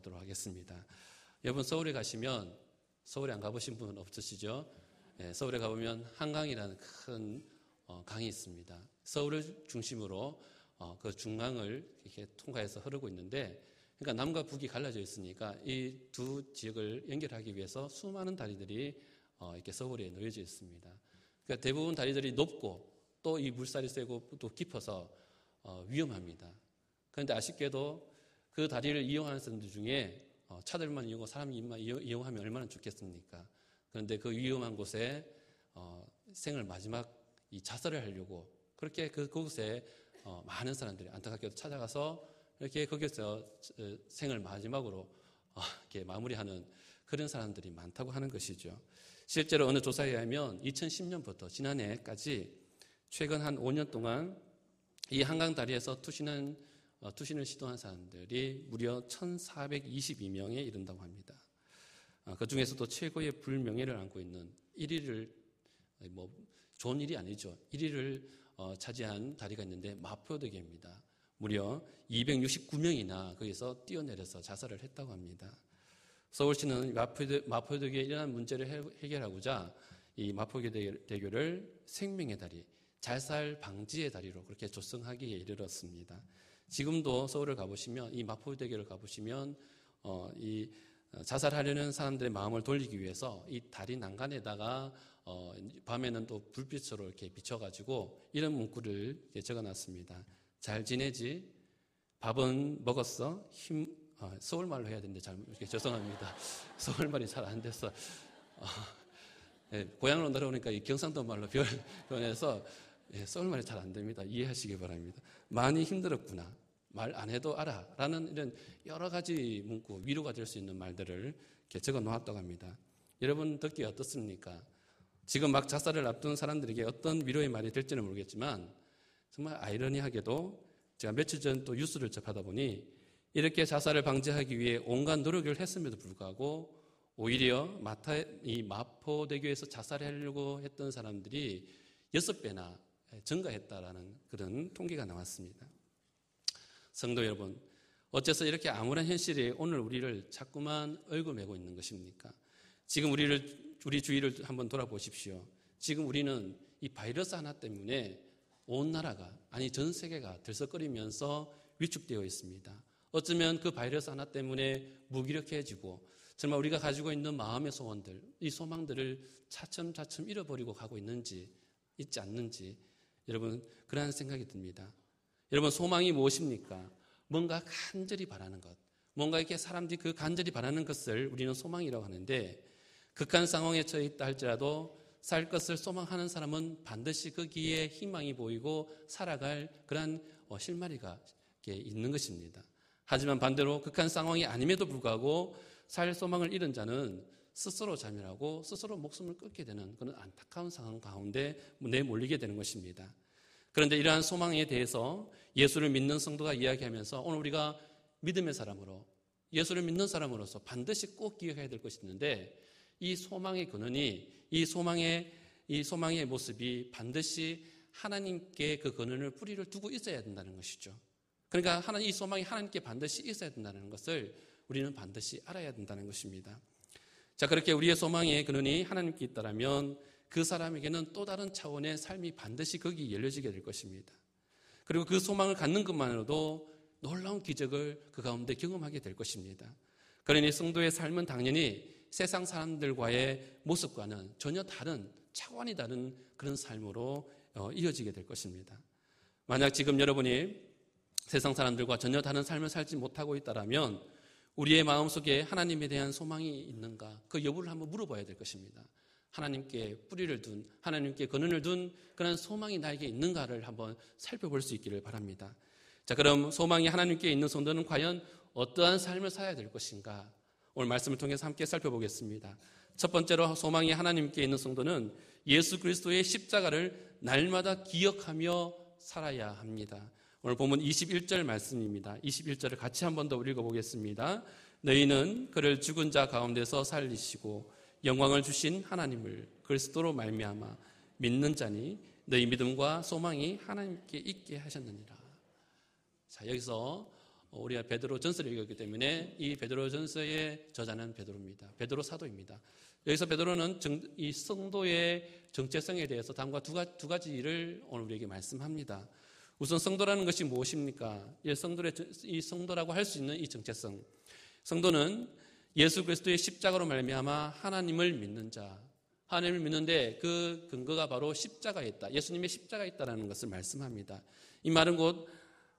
기도하도록 하겠습니다. 여러분 서울에 가시면 서울에 안 가보신 분 없으시죠? 네, 서울에 가보면 한강이라는 큰 어, 강이 있습니다. 서울을 중심으로 어, 그 중강을 이렇게 통과해서 흐르고 있는데, 그러니까 남과 북이 갈라져 있으니까 이 두 지역을 연결하기 위해서 수많은 다리들이 어, 이렇게 서울에 놓여져 있습니다. 그러니까 대부분 다리들이 높고 또 이 물살이 세고 또 깊어서 위험합니다. 그런데 아쉽게도 그 다리를 이용하는 사람들 중에 차들만 이용하고 사람만 이용하면 얼마나 좋겠습니까? 그런데 그 위험한 곳에 생을 마지막 이 자살을 하려고 그렇게 그 그곳에 어, 많은 사람들이 안타깝게도 찾아가서 이렇게 거기서 어, 생을 마지막으로 어, 이렇게 마무리하는 그런 사람들이 많다고 하는 것이죠. 실제로 어느 조사에 의하면 2010년부터 지난해까지 최근 한 5년 동안 이 한강 다리에서 투신한 어, 투신을 시도한 사람들이 무려 1,422명에 이른다고 합니다. 어, 그 중에서도 최고의 불명예를 안고 있는 1위를 뭐 좋은 일이 아니죠. 1위를 어, 차지한 다리가 있는데 마포대교입니다. 무려 269명이나 거기서 뛰어내려서 자살을 했다고 합니다. 서울시는 마포대, 마포대교에 이러한 문제를 해결하고자 이 마포대교를 생명의 다리, 자살 방지의 다리로 그렇게 조성하기에 이르렀습니다. 지금도 서울을 가보시면 이 마포대교를 가보시면 어, 이 자살하려는 사람들의 마음을 돌리기 위해서 이 다리 난간에다가 어, 밤에는 또 불빛으로 이렇게 비춰가지고 이런 문구를 적어놨습니다. 잘 지내지? 밥은 먹었어? 힘, 어, 서울말로 해야 되는데 잘, 죄송합니다. 서울말이 잘 안 돼서. 어, 예, 고향으로 내려오니까 경상도 말로 변해서 예, 서울말이 잘 안 됩니다. 이해하시기 바랍니다. 많이 힘들었구나. 말 안 해도 알아. 라는 이런 여러 가지 문구, 위로가 될 수 있는 말들을 적어 놓았다고 합니다. 여러분 듣기 어떻습니까? 지금 막 자살을 앞둔 사람들에게 어떤 위로의 말이 될지는 모르겠지만 정말 아이러니하게도 제가 며칠 전 또 뉴스를 접하다 보니 이렇게 자살을 방지하기 위해 온갖 노력을 했음에도 불구하고 오히려 마타, 이 마포대교에서 자살하려고 했던 사람들이 여섯 배나 증가했다라는 그런 통계가 나왔습니다. 성도 여러분, 어째서 이렇게 암울한 현실이 오늘 우리를 자꾸만 얼굴매고 있는 것입니까? 지금 우리를 우리 주위를 한번 돌아보십시오. 지금 우리는 이 바이러스 하나 때문에 온 나라가, 아니 전 세계가 들썩거리면서 위축되어 있습니다. 어쩌면 그 바이러스 하나 때문에 무기력해지고 정말 우리가 가지고 있는 마음의 소원들, 이 소망들을 차츰차츰 잃어버리고 가고 있는지, 있지 않는지, 여러분, 그러한 생각이 듭니다. 여러분, 소망이 무엇입니까? 뭔가 간절히 바라는 것. 뭔가 이렇게 사람들이 그 간절히 바라는 것을 우리는 소망이라고 하는데 극한 상황에 처해 있다 할지라도 살 것을 소망하는 사람은 반드시 거기에 희망이 보이고 살아갈 그러한 어, 실마리가 있는 것입니다. 하지만 반대로 극한 상황이 아님에도 불구하고 살 소망을 잃은 자는 스스로 자멸하고 스스로 목숨을 끊게 되는 그런 안타까운 상황 가운데 내몰리게 되는 것입니다. 그런데 이러한 소망에 대해서 예수를 믿는 성도가 이야기하면서 오늘 우리가 믿음의 사람으로 예수를 믿는 사람으로서 반드시 꼭 기억해야 될 것이 있는데 이 소망의 근원이 이 소망의 이 소망의 모습이 반드시 하나님께 그 근원을 뿌리를 두고 있어야 된다는 것이죠. 그러니까 하나님 이 소망이 하나님께 반드시 있어야 된다는 것을 우리는 반드시 알아야 된다는 것입니다. 자, 그렇게 우리의 소망의 근원이 하나님께 있다라면 그 사람에게는 또 다른 차원의 삶이 반드시 거기 열려지게 될 것입니다. 그리고 그 소망을 갖는 것만으로도 놀라운 기적을 그 가운데 경험하게 될 것입니다. 그러니 성도의 삶은 당연히 세상 사람들과의 모습과는 전혀 다른 차원이 다른 그런 삶으로 어, 이어지게 될 것입니다. 만약 지금 여러분이 세상 사람들과 전혀 다른 삶을 살지 못하고 있다면 우리의 마음속에 하나님에 대한 소망이 있는가 그 여부를 한번 물어봐야 될 것입니다. 하나님께 뿌리를 둔 하나님께 근원을 둔 그런 소망이 나에게 있는가를 한번 살펴볼 수 있기를 바랍니다. 자, 그럼 소망이 하나님께 있는 성도는 과연 어떠한 삶을 살아야 될 것인가? 오늘 말씀을 통해서 함께 살펴보겠습니다. 첫 번째로 소망이 하나님께 있는 성도는 예수 그리스도의 십자가를 날마다 기억하며 살아야 합니다. 오늘 보면 21절 말씀입니다. 21절을 같이 한 번 더 읽어보겠습니다. 너희는 그를 죽은 자 가운데서 살리시고 영광을 주신 하나님을 그리스도로 말미암아 믿는 자니 너희 믿음과 소망이 하나님께 있게 하셨느니라. 자 여기서 우리가 베드로 전서를 읽었기 때문에 이 베드로 전서의 저자는 베드로입니다. 베드로 사도입니다. 여기서 베드로는 정, 이 성도의 정체성에 대해서 다음과 두, 두 가지를 오늘 우리에게 말씀합니다. 우선 성도라는 것이 무엇입니까? 이 성도의 이 성도라고 할 수 있는 이 정체성. 성도는 예수 그리스도의 십자가로 말미암아 하나님을 믿는 자. 하나님을 믿는데 그 근거가 바로 십자가에 있다. 예수님의 십자가에 있다라는 것을 말씀합니다. 이 말은 곧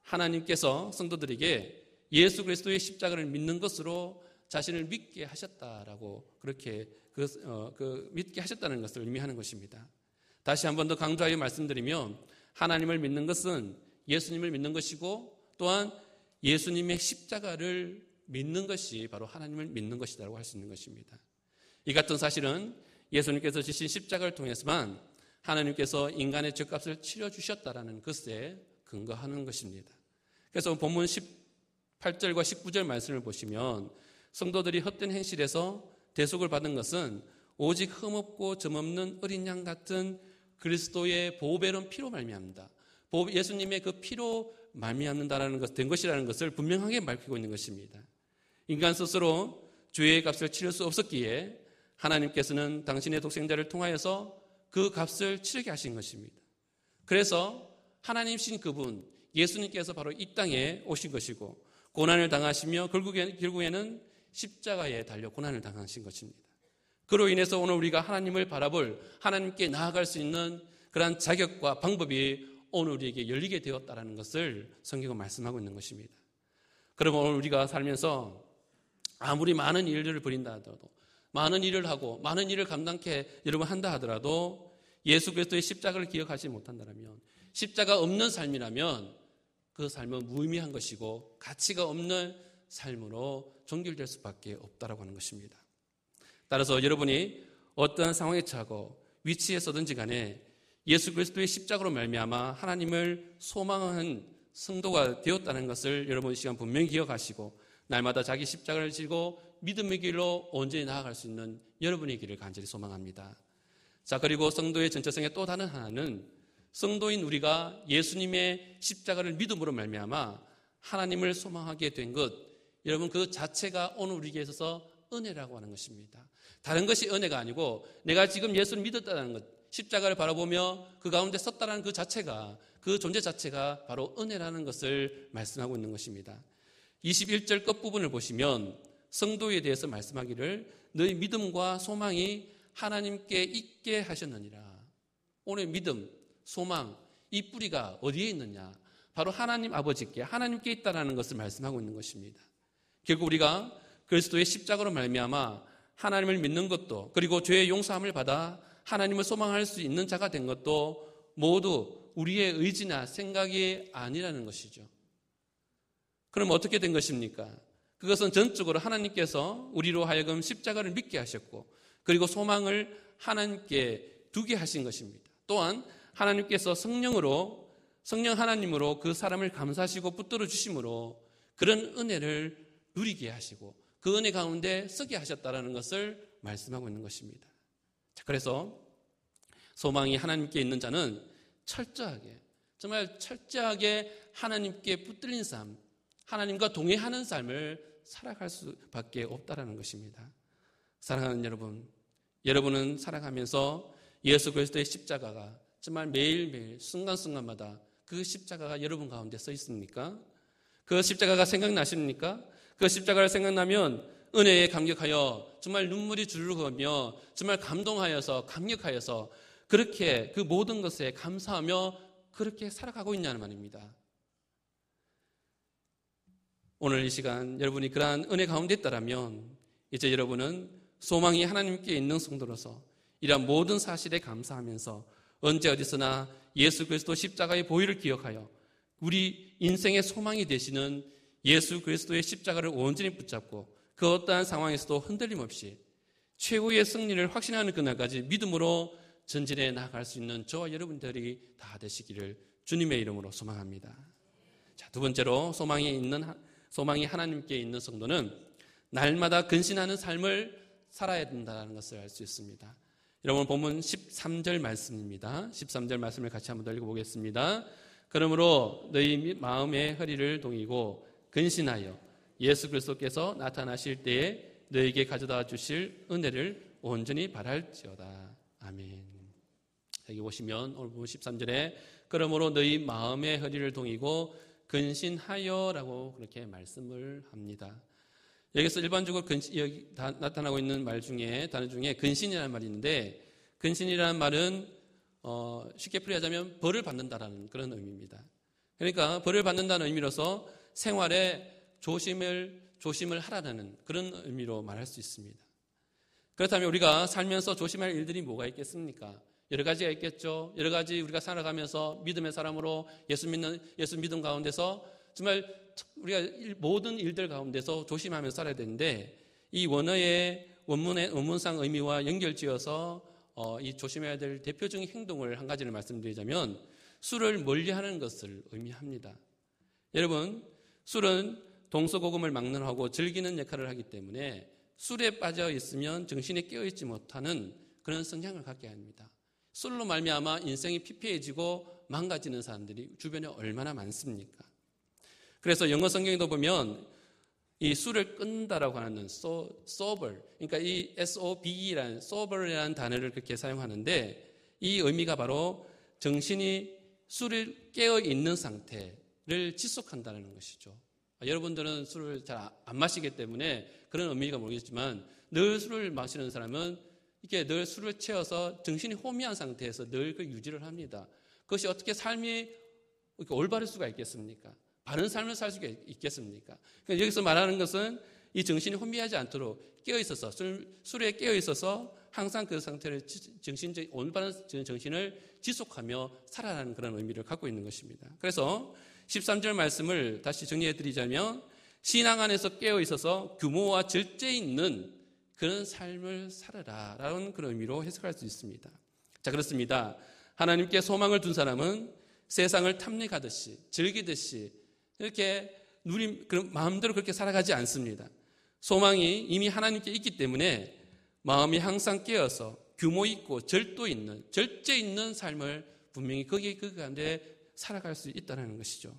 하나님께서 성도들에게 예수 그리스도의 십자가를 믿는 것으로 자신을 믿게 하셨다라고 그렇게 그, 어, 그 믿게 하셨다는 것을 의미하는 것입니다. 다시 한 번 더 강조하여 말씀드리면 하나님을 믿는 것은 예수님을 믿는 것이고 또한 예수님의 십자가를 믿는 것이 바로 하나님을 믿는 것이라고 할 수 있는 것입니다. 이 같은 사실은 예수님께서 지신 십자가를 통해서만 하나님께서 인간의 죄값을 치러 주셨다라는 것에 근거하는 것입니다. 그래서 본문 18절과 19절 말씀을 보시면 성도들이 헛된 행실에서 대속을 받은 것은 오직 흠없고 점없는 어린 양 같은 그리스도의 보배로운 피로 말미암다. 예수님의 그 피로 말미암는다라는 것, 된 것이라는 것을 분명하게 밝히고 있는 것입니다. 인간 스스로 죄의 값을 치를 수 없었기에 하나님께서는 당신의 독생자를 통하여서 그 값을 치르게 하신 것입니다. 그래서 하나님신 그분, 예수님께서 바로 이 땅에 오신 것이고, 고난을 당하시며 결국에, 결국에는 십자가에 달려 고난을 당하신 것입니다. 그로 인해서 오늘 우리가 하나님을 바라볼 하나님께 나아갈 수 있는 그러한 자격과 방법이 오늘 우리에게 열리게 되었다라는 것을 성경은 말씀하고 있는 것입니다. 그러면 오늘 우리가 살면서 아무리 많은 일들을 벌인다 하더라도 많은 일을 하고 많은 일을 감당케 여러분 한다 하더라도 예수 그리스도의 십자가를 기억하지 못한다면 십자가 없는 삶이라면 그 삶은 무의미한 것이고 가치가 없는 삶으로 종결될 수밖에 없다라고 하는 것입니다. 따라서 여러분이 어떠한 상황에 처하고 위치에 서든지 간에 예수 그리스도의 십자가로 말미암아 하나님을 소망하는 성도가 되었다는 것을 여러분 이 시간 분명히 기억하시고 날마다 자기 십자가를 지고 믿음의 길로 온전히 나아갈 수 있는 여러분의 길을 간절히 소망합니다. 자, 그리고 성도의 전체성의 또 다른 하나는 성도인 우리가 예수님의 십자가를 믿음으로 말미암아 하나님을 소망하게 된 것, 여러분 그 자체가 오늘 우리에게 있어서 은혜라고 하는 것입니다. 다른 것이 은혜가 아니고 내가 지금 예수를 믿었다는 것, 십자가를 바라보며 그 가운데 섰다는 그 자체가 그 존재 자체가 바로 은혜라는 것을 말씀하고 있는 것입니다. 21절 끝부분을 보시면 성도에 대해서 말씀하기를 너희 믿음과 소망이 하나님께 있게 하셨느니라. 오늘 믿음, 소망, 이 뿌리가 어디에 있느냐? 바로 하나님 아버지께 하나님께 있다라는 것을 말씀하고 있는 것입니다. 결국 우리가 그리스도의 십자가로 말미암아 하나님을 믿는 것도 그리고 죄의 용서함을 받아 하나님을 소망할 수 있는 자가 된 것도 모두 우리의 의지나 생각이 아니라는 것이죠. 그럼 어떻게 된 것입니까? 그것은 전적으로 하나님께서 우리로 하여금 십자가를 믿게 하셨고 그리고 소망을 하나님께 두게 하신 것입니다. 또한 하나님께서 성령으로 성령 하나님으로 그 사람을 감사하시고 붙들어 주심으로 그런 은혜를 누리게 하시고 그 은혜 가운데 쓰게 하셨다라는 것을 말씀하고 있는 것입니다. 자, 그래서 소망이 하나님께 있는 자는 철저하게 정말 철저하게 하나님께 붙들린 삶, 하나님과 동행하는 삶을 살아갈 수밖에 없다라는 것입니다. 사랑하는 여러분, 여러분은 살아가면서 예수 그리스도의 십자가가 정말 매일매일 순간순간마다 그 십자가가 여러분 가운데 써 있습니까? 그 십자가가 생각나십니까? 그 십자가를 생각나면 은혜에 감격하여 정말 눈물이 주르르 흐르며 정말 감동하여서 감격하여서 그렇게 그 모든 것에 감사하며 그렇게 살아가고 있냐는 말입니다. 오늘 이 시간 여러분이 그러한 은혜 가운데 있다라면 이제 여러분은 소망이 하나님께 있는 성도로서 이러한 모든 사실에 감사하면서 언제 어디서나 예수 그리스도 십자가의 보혈을 기억하여 우리 인생의 소망이 되시는 예수 그리스도의 십자가를 온전히 붙잡고 그 어떠한 상황에서도 흔들림 없이 최후의 승리를 확신하는 그날까지 믿음으로 전진해 나아갈 수 있는 저와 여러분들이 다 되시기를 주님의 이름으로 소망합니다. 자, 두 번째로 소망이 있는 소망이 하나님께 있는 성도는 날마다 근신하는 삶을 살아야 된다는 것을 알 수 있습니다. 여러분 보면 13절 말씀입니다. 13절 말씀을 같이 한번 더 읽어보겠습니다. 그러므로 너희 마음의 허리를 동이고 근신하여 예수 그리스도께서 나타나실 때에 너에게 가져다 주실 은혜를 온전히 바랄지어다. 아멘. 여기 보시면 오늘 부 13절에 그러므로 너희 마음의 허리를 동이고 근신하여라고 그렇게 말씀을 합니다. 여기서 일반적으로 근신, 여기 나타나고 있는 말 중에 단어 중에 근신이라는 말이 있는데 근신이라는 말은 어, 쉽게 풀이하자면 벌을 받는다라는 그런 의미입니다. 그러니까 벌을 받는다는 의미로서 생활에 조심을 조심을 하라는 그런 의미로 말할 수 있습니다. 그렇다면 우리가 살면서 조심할 일들이 뭐가 있겠습니까? 여러 가지가 있겠죠. 여러 가지 우리가 살아가면서 믿음의 사람으로 예수 믿는 예수 믿음 가운데서 정말 우리가 모든 일들 가운데서 조심하며 살아야 되는데 이 원어의 원문의 원문상 의미와 연결지어서 어, 이 조심해야 될 대표적인 행동을 한 가지를 말씀드리자면 술을 멀리하는 것을 의미합니다. 여러분 술은 동서고금을 막론하고 즐기는 역할을 하기 때문에 술에 빠져 있으면 정신이 깨어 있지 못하는 그런 성향을 갖게 합니다. 술로 말미암아 인생이 피폐해지고 망가지는 사람들이 주변에 얼마나 많습니까? 그래서 영어 성경에도 보면 이 술을 끊다라고 하는 so, sober, 그러니까 이 S-O-B-E라는 sober이라는 단어를 그렇게 사용하는데 이 의미가 바로 정신이 술을 깨어 있는 상태 를 지속한다는 것이죠. 여러분들은 술을 잘 안 마시기 때문에 그런 의미가 모르겠지만 늘 술을 마시는 사람은 이게 늘 술을 채워서 정신이 호미한 상태에서 늘 그 유지를 합니다. 그것이 어떻게 삶이 올바를 수가 있겠습니까? 바른 삶을 살 수가 있겠습니까? 그러니까 여기서 말하는 것은 이 정신이 혼미하지 않도록 깨어 있어서 술, 술에 깨어 있어서 항상 그 상태를 정신적 올바른 정신을 지속하며 살아가는 그런 의미를 갖고 있는 것입니다. 그래서 13절 말씀을 다시 정리해 드리자면 신앙 안에서 깨어 있어서 규모와 절제 있는 그런 삶을 살아라. 라는 그런 의미로 해석할 수 있습니다. 자, 그렇습니다. 하나님께 소망을 둔 사람은 세상을 탐닉하듯이, 즐기듯이, 이렇게 누림, 그런 마음대로 그렇게 살아가지 않습니다. 소망이 이미 하나님께 있기 때문에 마음이 항상 깨어서 규모 있고 절도 있는, 절제 있는 삶을 분명히 거기에 그 가운데 살아갈 수 있다는 것이죠.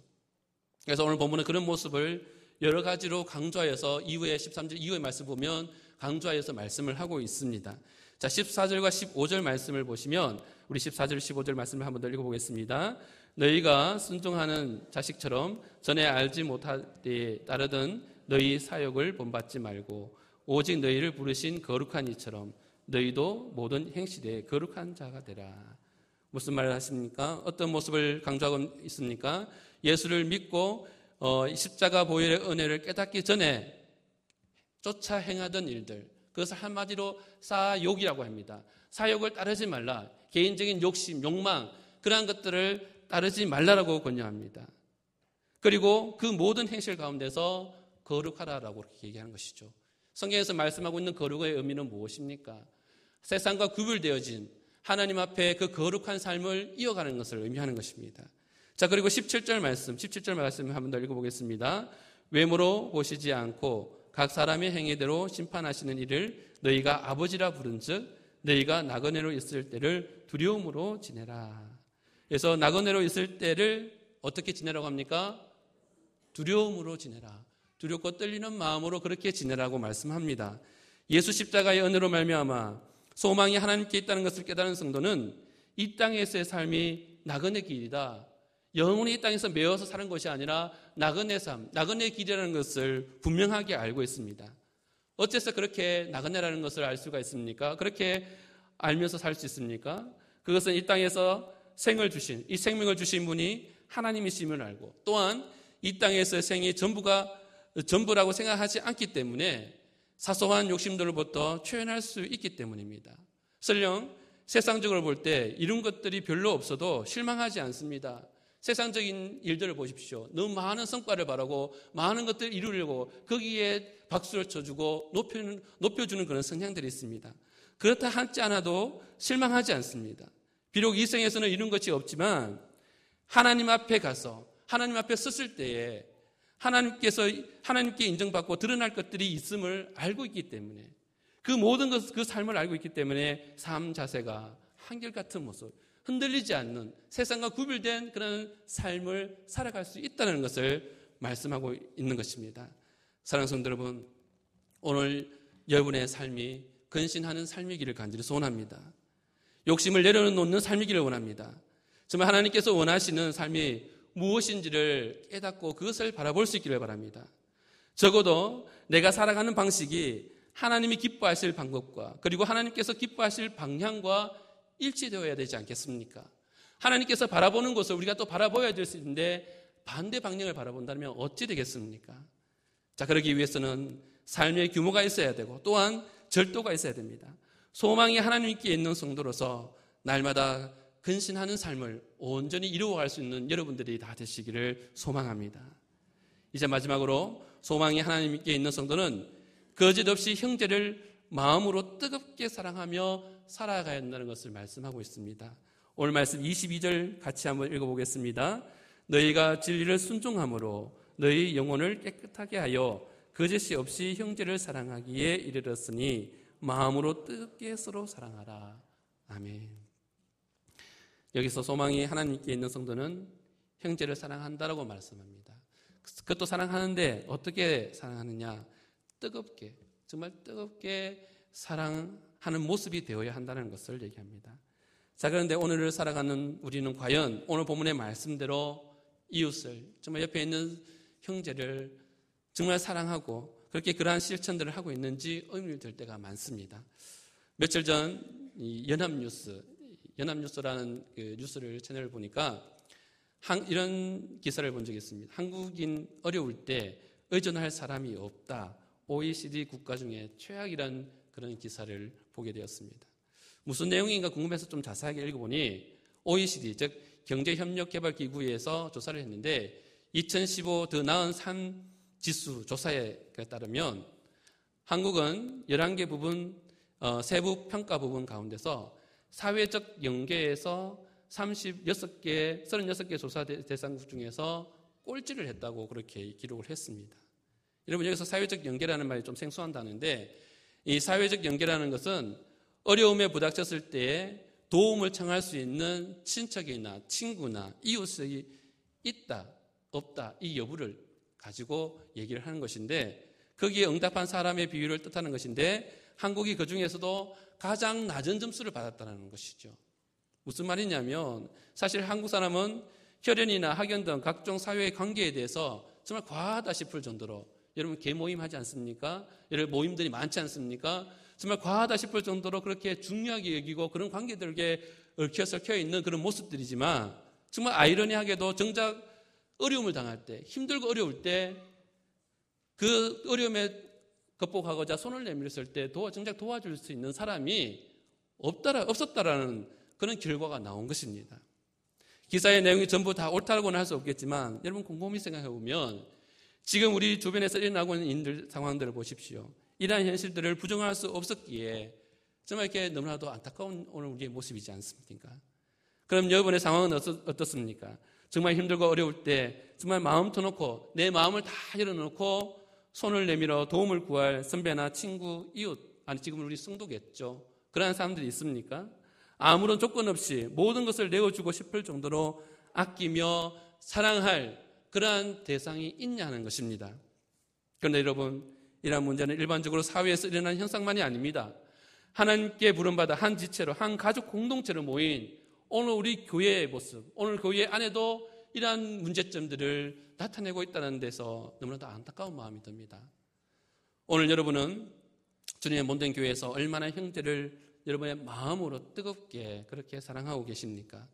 그래서 오늘 본문은 그런 모습을 여러 가지로 강조하여서 이후에 13절 이후의 말씀 보면 강조하여서 말씀을 하고 있습니다. 자, 14절과 15절 말씀을 보시면 우리 14절, 15절 말씀을 한번 더 읽어보겠습니다. 너희가 순종하는 자식처럼 전에 알지 못할 때에 따르던 너희 사역을 본받지 말고 오직 너희를 부르신 거룩한 이처럼 너희도 모든 행실에 거룩한 자가 되라. 무슨 말을 하십니까? 어떤 모습을 강조하고 있습니까? 예수를 믿고 어, 십자가 보혈의 은혜를 깨닫기 전에 쫓아 행하던 일들. 그것을 한마디로 사욕이라고 합니다. 사욕을 따르지 말라. 개인적인 욕심, 욕망, 그러한 것들을 따르지 말라라고 권유합니다. 그리고 그 모든 행실 가운데서 거룩하라라고 그렇게 얘기하는 것이죠. 성경에서 말씀하고 있는 거룩의 의미는 무엇입니까? 세상과 구별되어진 하나님 앞에 그 거룩한 삶을 이어가는 것을 의미하는 것입니다. 자, 그리고 17절 말씀, 17절 말씀 한번 더 읽어보겠습니다. 외모로 보시지 않고 각 사람의 행위대로 심판하시는 일을 너희가 아버지라 부른 즉 너희가 나그네로 있을 때를 두려움으로 지내라. 그래서 나그네로 있을 때를 어떻게 지내라고 합니까? 두려움으로 지내라. 두렵고 떨리는 마음으로 그렇게 지내라고 말씀합니다. 예수 십자가의 은혜로 말미암아 소망이 하나님께 있다는 것을 깨달은 성도는 이 땅에서의 삶이 나그네 길이다. 영원히 이 땅에서 매어서 사는 것이 아니라 나그네 삶, 나그네 길이라는 것을 분명하게 알고 있습니다. 어째서 그렇게 나그네라는 것을 알 수가 있습니까? 그렇게 알면서 살 수 있습니까? 그것은 이 땅에서 생을 주신, 이 생명을 주신 분이 하나님이심을 알고 또한 이 땅에서의 생이 전부가 전부라고 생각하지 않기 때문에 사소한 욕심들로부터 표현할 수 있기 때문입니다. 설령 세상적으로 볼 때 이런 것들이 별로 없어도 실망하지 않습니다. 세상적인 일들을 보십시오. 너무 많은 성과를 바라고 많은 것들을 이루려고 거기에 박수를 쳐주고 높여는, 높여주는 그런 성향들이 있습니다. 그렇다 하지 않아도 실망하지 않습니다. 비록 이 생에서는 이런 것이 없지만 하나님 앞에 가서 하나님 앞에 섰을 때에 하나님께서 하나님께 인정받고 드러날 것들이 있음을 알고 있기 때문에 그 모든 것, 그 삶을 알고 있기 때문에 삶 자세가 한결같은 모습, 흔들리지 않는 세상과 구별된 그런 삶을 살아갈 수 있다는 것을 말씀하고 있는 것입니다. 사랑하는 성도 여러분, 오늘 여러분의 삶이 근신하는 삶이기를 간절히 소원합니다. 욕심을 내려놓는 삶이기를 원합니다. 정말 하나님께서 원하시는 삶이 무엇인지를 깨닫고 그것을 바라볼 수 있기를 바랍니다. 적어도 내가 살아가는 방식이 하나님이 기뻐하실 방법과 그리고 하나님께서 기뻐하실 방향과 일치되어야 되지 않겠습니까? 하나님께서 바라보는 것을 우리가 또 바라보아야 될 수 있는데 반대 방향을 바라본다면 어찌 되겠습니까? 자, 그러기 위해서는 삶의 규모가 있어야 되고 또한 절도가 있어야 됩니다. 소망이 하나님께 있는 성도로서 날마다 근신하는 삶을 온전히 이루어갈 수 있는 여러분들이 다 되시기를 소망합니다. 이제 마지막으로 소망이 하나님께 있는 성도는 거짓 없이 형제를 마음으로 뜨겁게 사랑하며 살아가야 한다는 것을 말씀하고 있습니다. 오늘 말씀 22절 같이 한번 읽어보겠습니다. 너희가 진리를 순종함으로 너희 영혼을 깨끗하게 하여 거짓이 없이 형제를 사랑하기에 이르렀으니 마음으로 뜨겁게 서로 사랑하라. 아멘. 여기서 소망이 하나님께 있는 성도는 형제를 사랑한다라고 말씀합니다. 그것도 사랑하는데 어떻게 사랑하느냐? 뜨겁게, 정말 뜨겁게 사랑하는 모습이 되어야 한다는 것을 얘기합니다. 자, 그런데 오늘을 살아가는 우리는 과연 오늘 본문의 말씀대로 이웃을, 정말 옆에 있는 형제를 정말 사랑하고 그렇게 그러한 실천들을 하고 있는지 의문이 들 때가 많습니다. 며칠 전 연합뉴스, 연합뉴스라는 그 뉴스를 채널을 보니까 이런 기사를 본 적이 있습니다. 한국인 어려울 때 의존할 사람이 없다. OECD 국가 중에 최악이란 그런 기사를 보게 되었습니다. 무슨 내용인가 궁금해서 좀 자세하게 읽어보니 OECD, 즉 경제협력개발기구에서 조사를 했는데 2015 더 나은 삶 지수 조사에 따르면 한국은 11개 부분 어, 세부 평가 부분 가운데서 사회적 연계에서 36개, 36개 조사 대상국 중에서 꼴찌를 했다고 그렇게 기록을 했습니다. 여러분 여기서 사회적 연계라는 말이 좀 생소한다는데 이 사회적 연계라는 것은 어려움에 부닥쳤을 때 도움을 청할 수 있는 친척이나 친구나 이웃이 있다, 없다, 이 여부를 가지고 얘기를 하는 것인데 거기에 응답한 사람의 비율을 뜻하는 것인데 한국이 그 중에서도 가장 낮은 점수를 받았다는 것이죠. 무슨 말이냐면 사실 한국 사람은 혈연이나 학연 등 각종 사회의 관계에 대해서 정말 과하다 싶을 정도로 여러분 개모임 하지 않습니까? 여러분 모임들이 많지 않습니까? 정말 과하다 싶을 정도로 그렇게 중요하게 여기고 그런 관계들에 얽혀 설켜 있는 그런 모습들이지만 정말 아이러니하게도 정작 어려움을 당할 때 힘들고 어려울 때 그 어려움에 극복하고자 손을 내밀었을 때 도와, 정작 도와줄 수 있는 사람이 없다라, 없었다라는 그런 결과가 나온 것입니다. 기사의 내용이 전부 다 옳다고는 할 수 없겠지만 여러분 곰곰이 생각해 보면 지금 우리 주변에서 일어나고 있는 인들 상황들을 보십시오. 이러한 현실들을 부정할 수 없었기에 정말 이렇게 너무나도 안타까운 오늘 우리의 모습이지 않습니까? 그럼 여러분의 상황은 어떻습니까? 정말 힘들고 어려울 때 정말 마음 터놓고 내 마음을 다 열어놓고 손을 내밀어 도움을 구할 선배나 친구, 이웃, 아니 지금 우리 성도겠죠. 그러한 사람들이 있습니까? 아무런 조건 없이 모든 것을 내어주고 싶을 정도로 아끼며 사랑할 그러한 대상이 있냐는 것입니다. 그런데 여러분, 이러한 문제는 일반적으로 사회에서 일어난 현상만이 아닙니다. 하나님께 부름받아 한 지체로, 한 가족 공동체로 모인 오늘 우리 교회의 모습, 오늘 교회 안에도 이러한 문제점들을 나타내고 있다는 데서 너무나도 안타까운 마음이 듭니다. 오늘 여러분은 주님의 몸된 교회에서 얼마나 형제를 여러분의 마음으로 뜨겁게 그렇게 사랑하고 계십니까?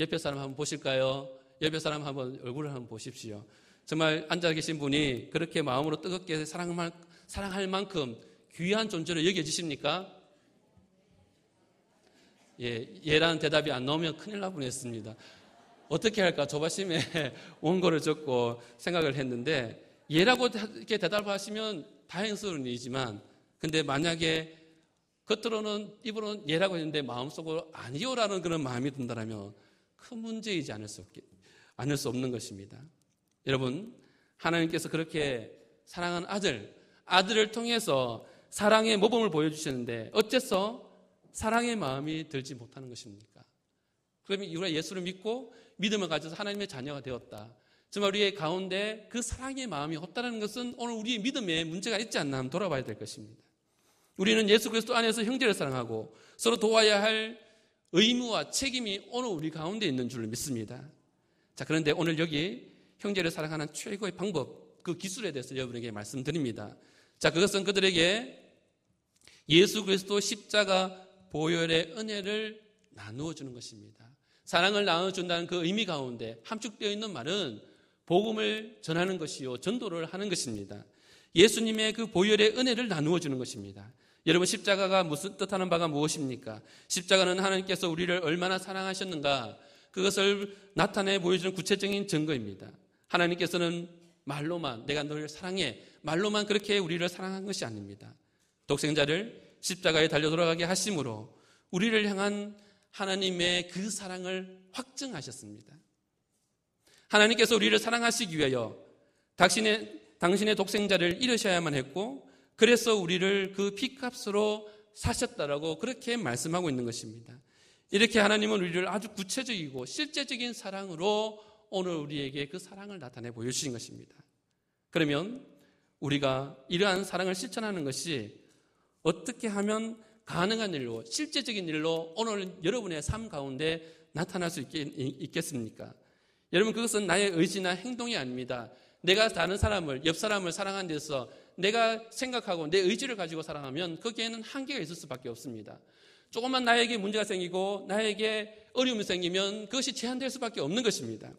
옆에 사람 한번 보실까요? 옆에 사람 한번 얼굴을 한번 보십시오. 정말 앉아 계신 분이 그렇게 마음으로 뜨겁게 사랑할 만큼 귀한 존재로 여겨지십니까? 예, 예라는 대답이 안 나오면 큰일 날 뻔했습니다. 어떻게 할까 조바심에 원고를 적고 생각을 했는데 예라고 이렇게 대답하시면 다행스러운 일이지만 근데 만약에 겉으로는 입으로는 예라고 했는데 마음속으로 아니요라는 그런 마음이 든다면 큰 문제이지 않을 수 없겠, 않을 수 없는 것입니다. 여러분, 하나님께서 그렇게 사랑하는 아들, 아들을 통해서 사랑의 모범을 보여주셨는데 어째서 사랑의 마음이 들지 못하는 것입니까? 그러면 우리가 예수를 믿고 믿음을 가져서 하나님의 자녀가 되었다. 정말 우리의 가운데 그 사랑의 마음이 없다는 것은 오늘 우리의 믿음에 문제가 있지 않나 한번 돌아봐야 될 것입니다. 우리는 예수 그리스도 안에서 형제를 사랑하고 서로 도와야 할 의무와 책임이 오늘 우리 가운데 있는 줄 믿습니다. 자, 그런데 오늘 여기 형제를 사랑하는 최고의 방법, 그 기술에 대해서 여러분에게 말씀드립니다. 자, 그것은 그들에게 예수 그리스도 십자가 보혈의 은혜를 나누어 주는 것입니다. 사랑을 나눠준다는 그 의미 가운데 함축되어 있는 말은 복음을 전하는 것이요, 전도를 하는 것입니다. 예수님의 그 보혈의 은혜를 나누어 주는 것입니다. 여러분, 십자가가 무슨 뜻하는 바가 무엇입니까? 십자가는 하나님께서 우리를 얼마나 사랑하셨는가, 그것을 나타내 보여주는 구체적인 증거입니다. 하나님께서는 말로만, 내가 너를 사랑해, 말로만 그렇게 우리를 사랑한 것이 아닙니다. 독생자를 십자가에 달려 돌아가게 하심으로 우리를 향한 하나님의 그 사랑을 확증하셨습니다. 하나님께서 우리를 사랑하시기 위하여 당신의, 당신의 독생자를 잃으셔야만 했고, 그래서 우리를 그 피값으로 사셨다라고 그렇게 말씀하고 있는 것입니다. 이렇게 하나님은 우리를 아주 구체적이고 실제적인 사랑으로 오늘 우리에게 그 사랑을 나타내 보여주신 것입니다. 그러면 우리가 이러한 사랑을 실천하는 것이 어떻게 하면 가능한 일로, 실제적인 일로 오늘 여러분의 삶 가운데 나타날 수 있, 겠 습니까 여러분, 그것은 나의 의지나 행동이 아닙니다. 내가 다른 사람을, 옆 사람을 사랑한 데서 내가 생각하고 내 의지를 가지고 사랑하면 거기에는 한계가 있을 수밖에 없습니다. 조금만 나에게 문제가 생기고 나에게 어려움이 생기면 그것이 제한될 수밖에 없는 것입니다.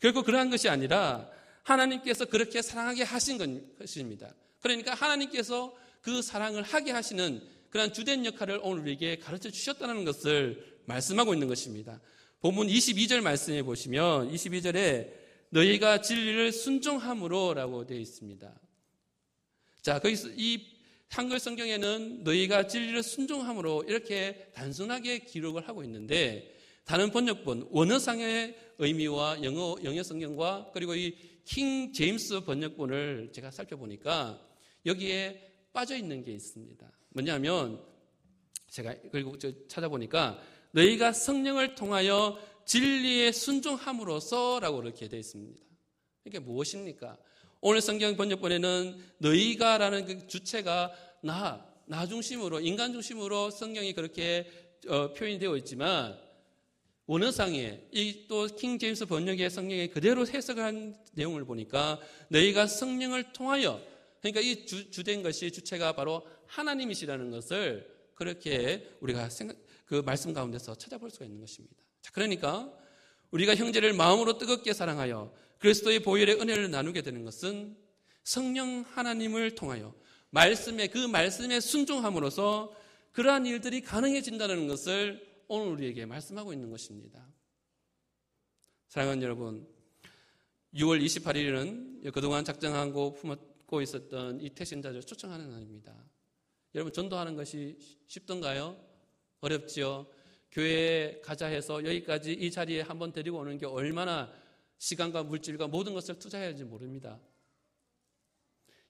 결국 그러한 것이 아니라 하나님께서 그렇게 사랑하게 하신 것입니다. 그러니까 하나님께서 그 사랑을 하게 하시는 그러한 주된 역할을 오늘 우리에게 가르쳐 주셨다는 것을 말씀하고 있는 것입니다. 본문 22절 말씀해 보시면 22절에 너희가 진리를 순종함으로라고 되어 있습니다. 자, 거기서 이 한글 성경에는 너희가 진리를 순종함으로 이렇게 단순하게 기록을 하고 있는데 다른 번역본 원어상의 의미와 영어 영어 성경과 그리고 이 킹 제임스 번역본을 제가 살펴보니까 여기에 빠져 있는 게 있습니다. 뭐냐면 제가 그리고 찾아보니까 너희가 성령을 통하여 진리에 순종함으로써라고 이렇게 되어 있습니다. 이게 무엇입니까? 오늘 성경 번역본에는 너희가라는 그 주체가 나, 나 중심으로, 인간 중심으로 성경이 그렇게 어, 표현이 되어 있지만 원어상에 이 또 킹 제임스 번역의 성경에 그대로 해석한 내용을 보니까 너희가 성령을 통하여 그러니까 이 주, 주된 것이 주체가 바로 하나님이시라는 것을 그렇게 우리가 생각, 그 말씀 가운데서 찾아볼 수가 있는 것입니다. 자, 그러니까 우리가 형제를 마음으로 뜨겁게 사랑하여 그리스도의 보혈의 은혜를 나누게 되는 것은 성령 하나님을 통하여 말씀에 그 말씀에 순종함으로써 그러한 일들이 가능해진다는 것을 오늘 우리에게 말씀하고 있는 것입니다. 사랑하는 여러분, 6월 28일은 그동안 작정하고 품고 있었던 이 태신자를 초청하는 날입니다. 여러분 전도하는 것이 쉽던가요? 어렵지요. 교회에 가자 해서 여기까지 이 자리에 한번 데리고 오는 게 얼마나 시간과 물질과 모든 것을 투자해야 할지 모릅니다.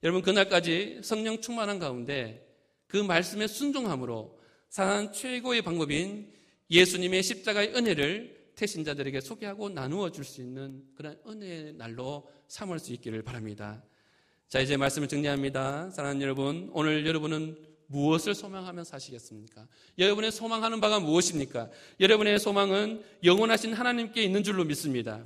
여러분 그날까지 성령 충만한 가운데 그 말씀에 순종함으로 사는 최고의 방법인 예수님의 십자가의 은혜를 태신자들에게 소개하고 나누어 줄 수 있는 그런 은혜의 날로 삼을 수 있기를 바랍니다. 자, 이제 말씀을 정리합니다. 사랑하는 여러분, 오늘 여러분은 무엇을 소망하며 사시겠습니까? 여러분의 소망하는 바가 무엇입니까? 여러분의 소망은 영원하신 하나님께 있는 줄로 믿습니다.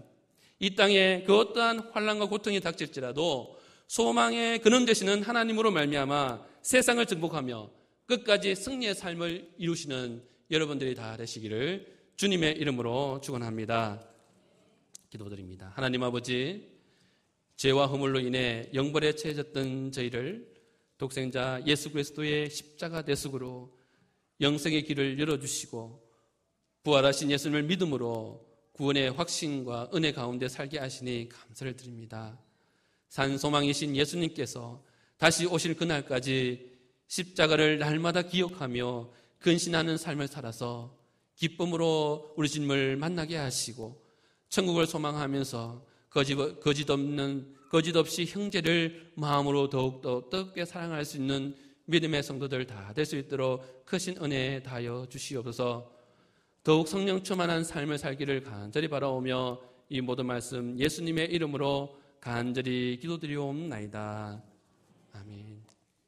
이 땅에 그 어떠한 환란과 고통이 닥칠지라도 소망의 근원 되시는 하나님으로 말미암아 세상을 정복하며 끝까지 승리의 삶을 이루시는 여러분들이 다 되시기를 주님의 이름으로 축원합니다. 기도드립니다. 하나님 아버지 죄와 허물로 인해 영벌에 처해졌던 저희를 독생자 예수 그리스도의 십자가 대속으로 영생의 길을 열어주시고 부활하신 예수님을 믿음으로 구원의 확신과 은혜 가운데 살게 하시니 감사를 드립니다. 산 소망이신 예수님께서 다시 오실 그날까지 십자가를 날마다 기억하며 근신하는 삶을 살아서 기쁨으로 우리 주님을 만나게 하시고 천국을 소망하면서 거짓, 거짓 없는 거짓 없이 형제를 마음으로 더욱더 뜨겁게 사랑할 수 있는 믿음의 성도들 다 될 수 있도록 크신 은혜 다하여 주시옵소서 더욱 성령 충만한 삶을 살기를 간절히 바라오며 이 모든 말씀 예수님의 이름으로 간절히 기도드리옵나이다. 아멘.